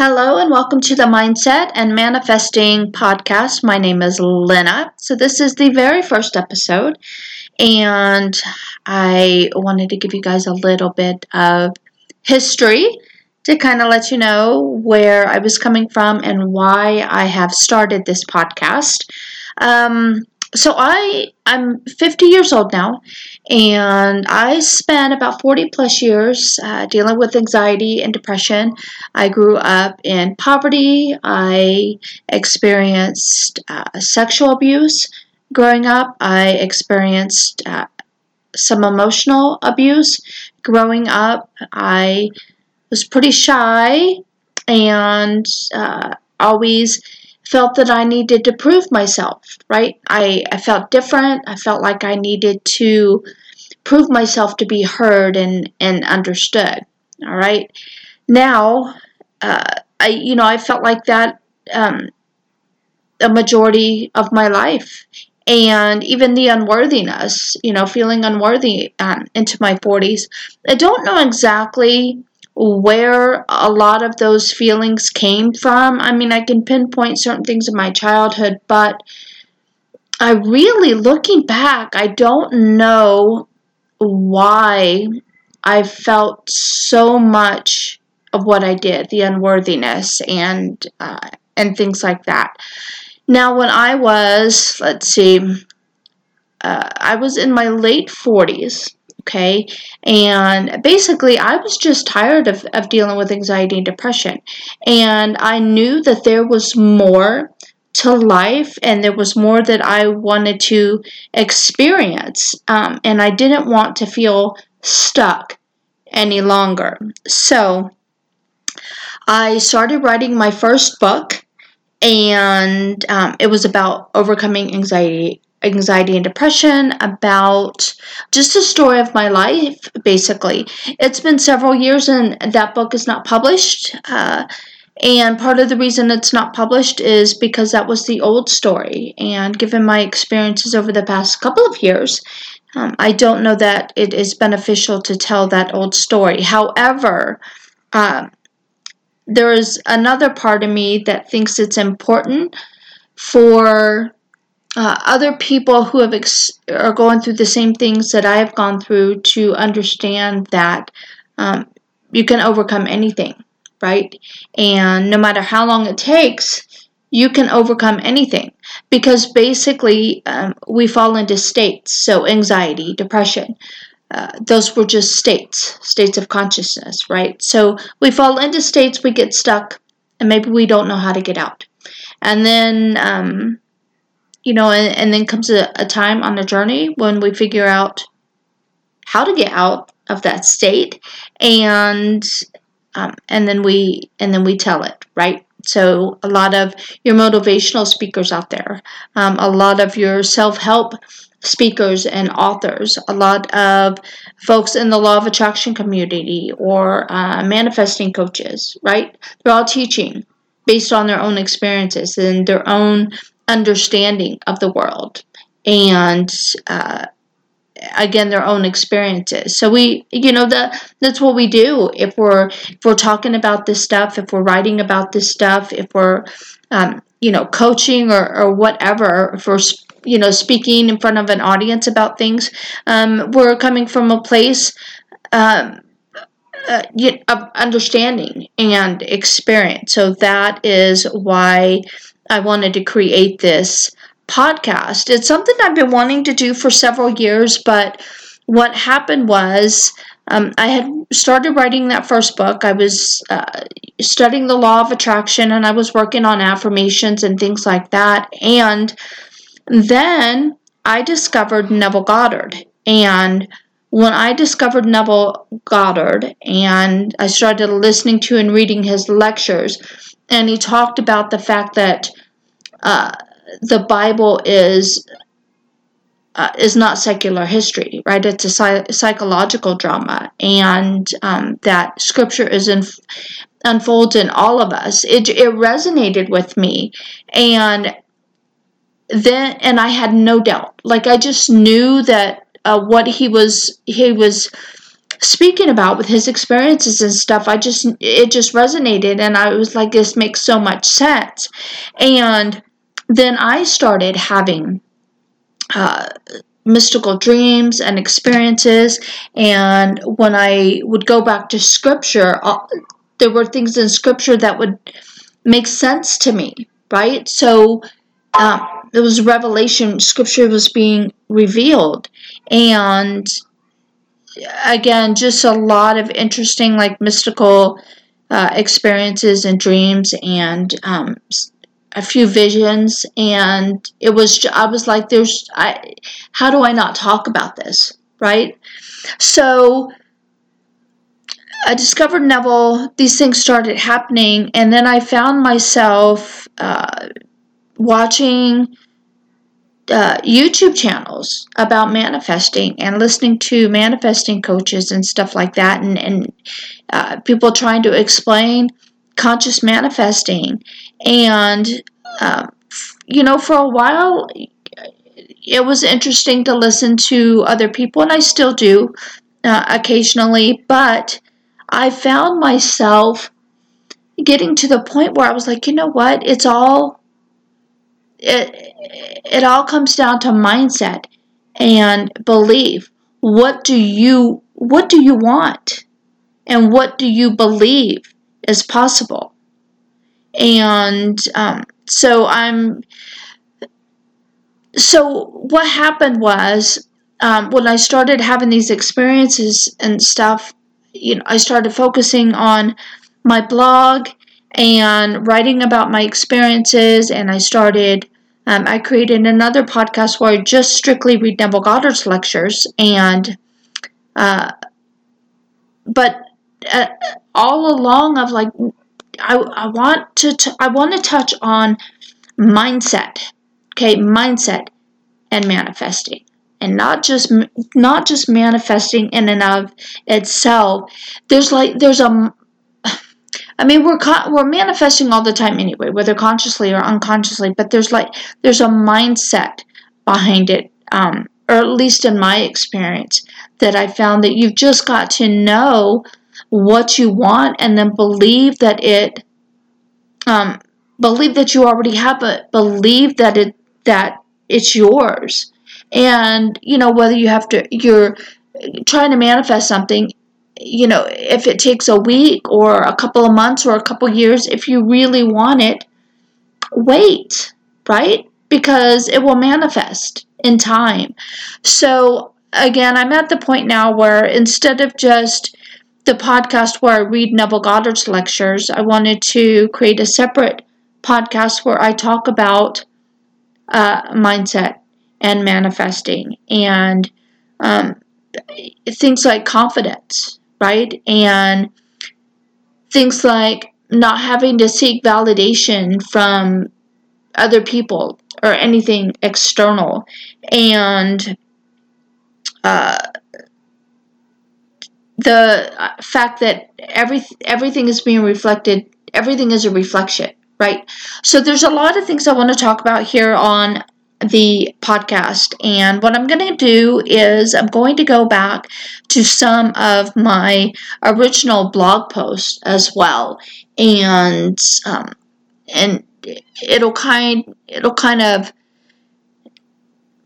Hello and welcome to the Mindset and Manifesting podcast. My name is Lynna. So, this is the very first episode, and I wanted to give you guys a little bit of history to kind of let you know where I was coming from and why I have started this podcast. Um, so I I'm 50 years old now, and I spent about 40 plus years uh, dealing with anxiety and depression. I grew up in poverty. I experienced uh, sexual abuse growing up. I experienced uh, some emotional abuse growing up. I was pretty shy and uh, always felt that I needed to prove myself, right? I, I felt different. I felt like I needed to prove myself to be heard and, and understood. All right. Now, uh, I, you know, I felt like that um, a majority of my life. And even the unworthiness, you know, feeling unworthy um, into my 40s. I don't know exactly where a lot of those feelings came from. I mean, I can pinpoint certain things in my childhood, but I really, looking back, I don't know why I felt so much of what I did, the unworthiness and uh, and things like that. Now, when I was, let's see, uh, I was in my late 40s okay? And basically i was just tired of, of dealing with anxiety and depression. And i knew that there was more to life and there was more that i wanted to experience um, and i didn't want to feel stuck any longer. So i started writing my first book and um, it was about overcoming anxiety anxiety and depression, about just a story of my life, basically. It's been several years and that book is not published. Uh, and part of the reason it's not published is because that was the old story. And given my experiences over the past couple of years, um, I don't know that it is beneficial to tell that old story. However, um, there is another part of me that thinks it's important for uh, other people who have ex- are going through the same things that I have gone through to understand that um, you can overcome anything, right? And no matter how long it takes, you can overcome anything because basically um, we fall into states. So anxiety, depression. Uh, those were just states, states of consciousness, right? So we fall into states, we get stuck, and maybe we don't know how to get out. And then um, you know, and, and then comes a, a time on the journey when we figure out how to get out of that state and um, and then we and then we tell it right? So a lot of your motivational speakers out there um, a lot of your self-help speakers and authors a lot of folks in the law of attraction community or uh, manifesting coaches right? They're all teaching based on their own experiences and their own understanding of the world and uh, again their own experiences. So we you know that that's what we do. If we're if we're talking about this stuff if we're writing about this stuff if we're um, you know coaching or, or whatever if we're you know speaking in front of an audience about things um, we're coming from a place um, uh, of understanding and experience. So that is why I wanted to create this podcast. It's something I've been wanting to do for several years, but what happened was um, I had started writing that first book. I was uh, studying the law of attraction and I was working on affirmations and things like that. And then I discovered Neville Goddard. And when I discovered Neville Goddard and I started listening to and reading his lectures, and he talked about the fact that uh, the Bible is uh, is not secular history, right? It's a psy- psychological drama, and um, that Scripture is in, unfolds in all of us. It it resonated with me, and then and I had no doubt. Like I just knew that uh, what he was he was speaking about with his experiences and stuff, I just it just resonated, and I was like, this makes so much sense. And then I started having uh, mystical dreams and experiences. And when I would go back to scripture, uh, there were things in scripture that would make sense to me, right? So um, it was revelation, scripture was being revealed. And again, just a lot of interesting, like mystical uh, experiences and dreams and um, a few visions. And it was I was like there's I how do I not talk about this right? So I discovered Neville these things started happening and then I found myself uh, watching uh, YouTube channels about manifesting and listening to manifesting coaches and stuff like that and, and uh, people trying to explain conscious manifesting and, um, you know, for a while, it was interesting to listen to other people, and I still do uh, occasionally, but I found myself getting to the point where I was like, you know what? It's all it it all comes down to mindset and belief. What do you what do you want? And what do you believe is possible? And um, so I'm. So what happened was um, when I started having these experiences and stuff, you know, I started focusing on my blog and writing about my experiences, and I started. Um, I created another podcast where I just strictly read Neville Goddard's lectures, and uh, but uh, all along of like I, I want to t- I want to touch on mindset. Okay, mindset and manifesting. And not just not just manifesting in and of itself. There's like there's a I mean, we're we're manifesting all the time anyway, whether consciously or unconsciously. But there's like there's a mindset behind it, um, or at least in my experience, that I found that you've just got to know what you want and then believe that it um, believe that you already have it believe that it that it's yours and you know whether you have to you're trying to manifest something you know if it takes a week or a couple of months or a couple years if you really want it wait right? Because it will manifest in time. So again i'm at the point now where instead of just the podcast where I read Neville Goddard's lectures, I wanted to create a separate podcast where I talk about uh, mindset and manifesting and um, things like confidence, right? And things like not having to seek validation from other people or anything external. And uh, the fact that every everything is being reflected, everything is a reflection, right? So there's a lot of things I want to talk about here on the podcast. And what I'm going to do is I'm going to go back to some of my original blog posts as well, and um, and it'll kind it'll kind of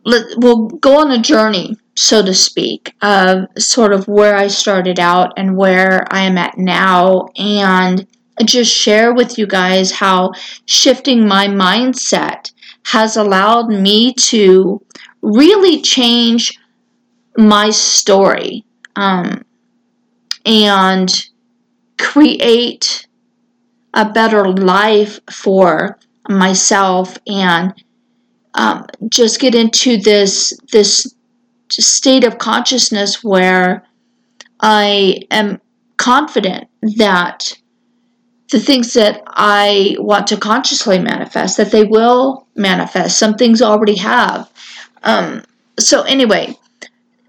we'll go on a journey so to speak, of sort of where I started out and where I am at now, and just share with you guys how shifting my mindset has allowed me to really change my story um, and create a better life for myself and um, just get into this this state of consciousness where I am confident that the things that I want to consciously manifest, that they will manifest. Some things already have. Um, so anyway,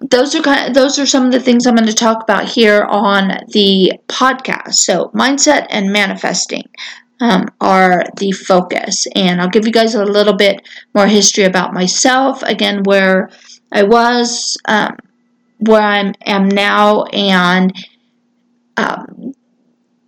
those are kind of, those are some of the things I'm going to talk about here on the podcast. So mindset and manifesting um, are the focus, and I'll give you guys a little bit more history about myself. Again, where I was um, where I am now, and um,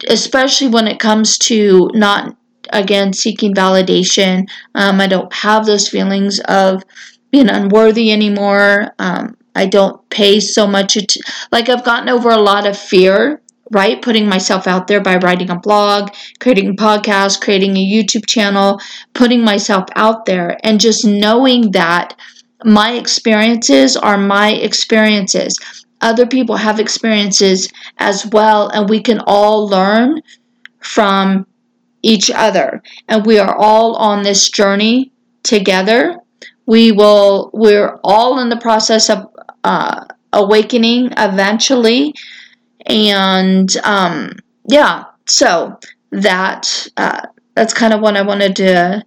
especially when it comes to not again seeking validation. Um, I don't have those feelings of being unworthy anymore. Um, I don't pay so much. Att- like I've gotten over a lot of fear, right? Putting myself out there by writing a blog, creating a podcast, creating a YouTube channel, putting myself out there, and just knowing that my experiences are my experiences. Other people have experiences as well, and we can all learn from each other. And we are all on this journey together. We will, we're all in the process of uh, awakening eventually. And um, yeah, so that uh, that's kind of what I wanted to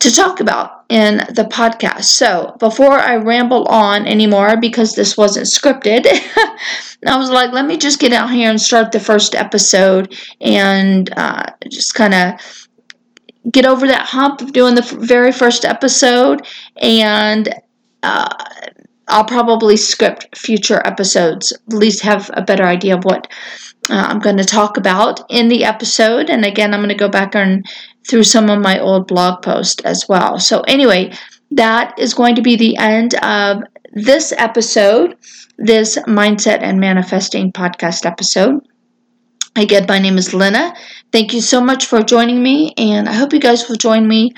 to talk about in the podcast. So before I ramble on anymore, because this wasn't scripted, I was like, let me just get out here and start the first episode and uh, just kind of get over that hump of doing the very first episode and. Uh, I'll probably script future episodes, at least have a better idea of what uh, I'm going to talk about in the episode. And again, I'm going to go back and through some of my old blog posts as well. So, anyway, that is going to be the end of this episode, this Mindset and Manifesting podcast episode. Again, my name is Lynna. Thank you so much for joining me, and I hope you guys will join me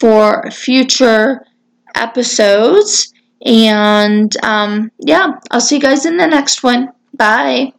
for future episodes. And um, yeah, I'll see you guys in the next one. Bye.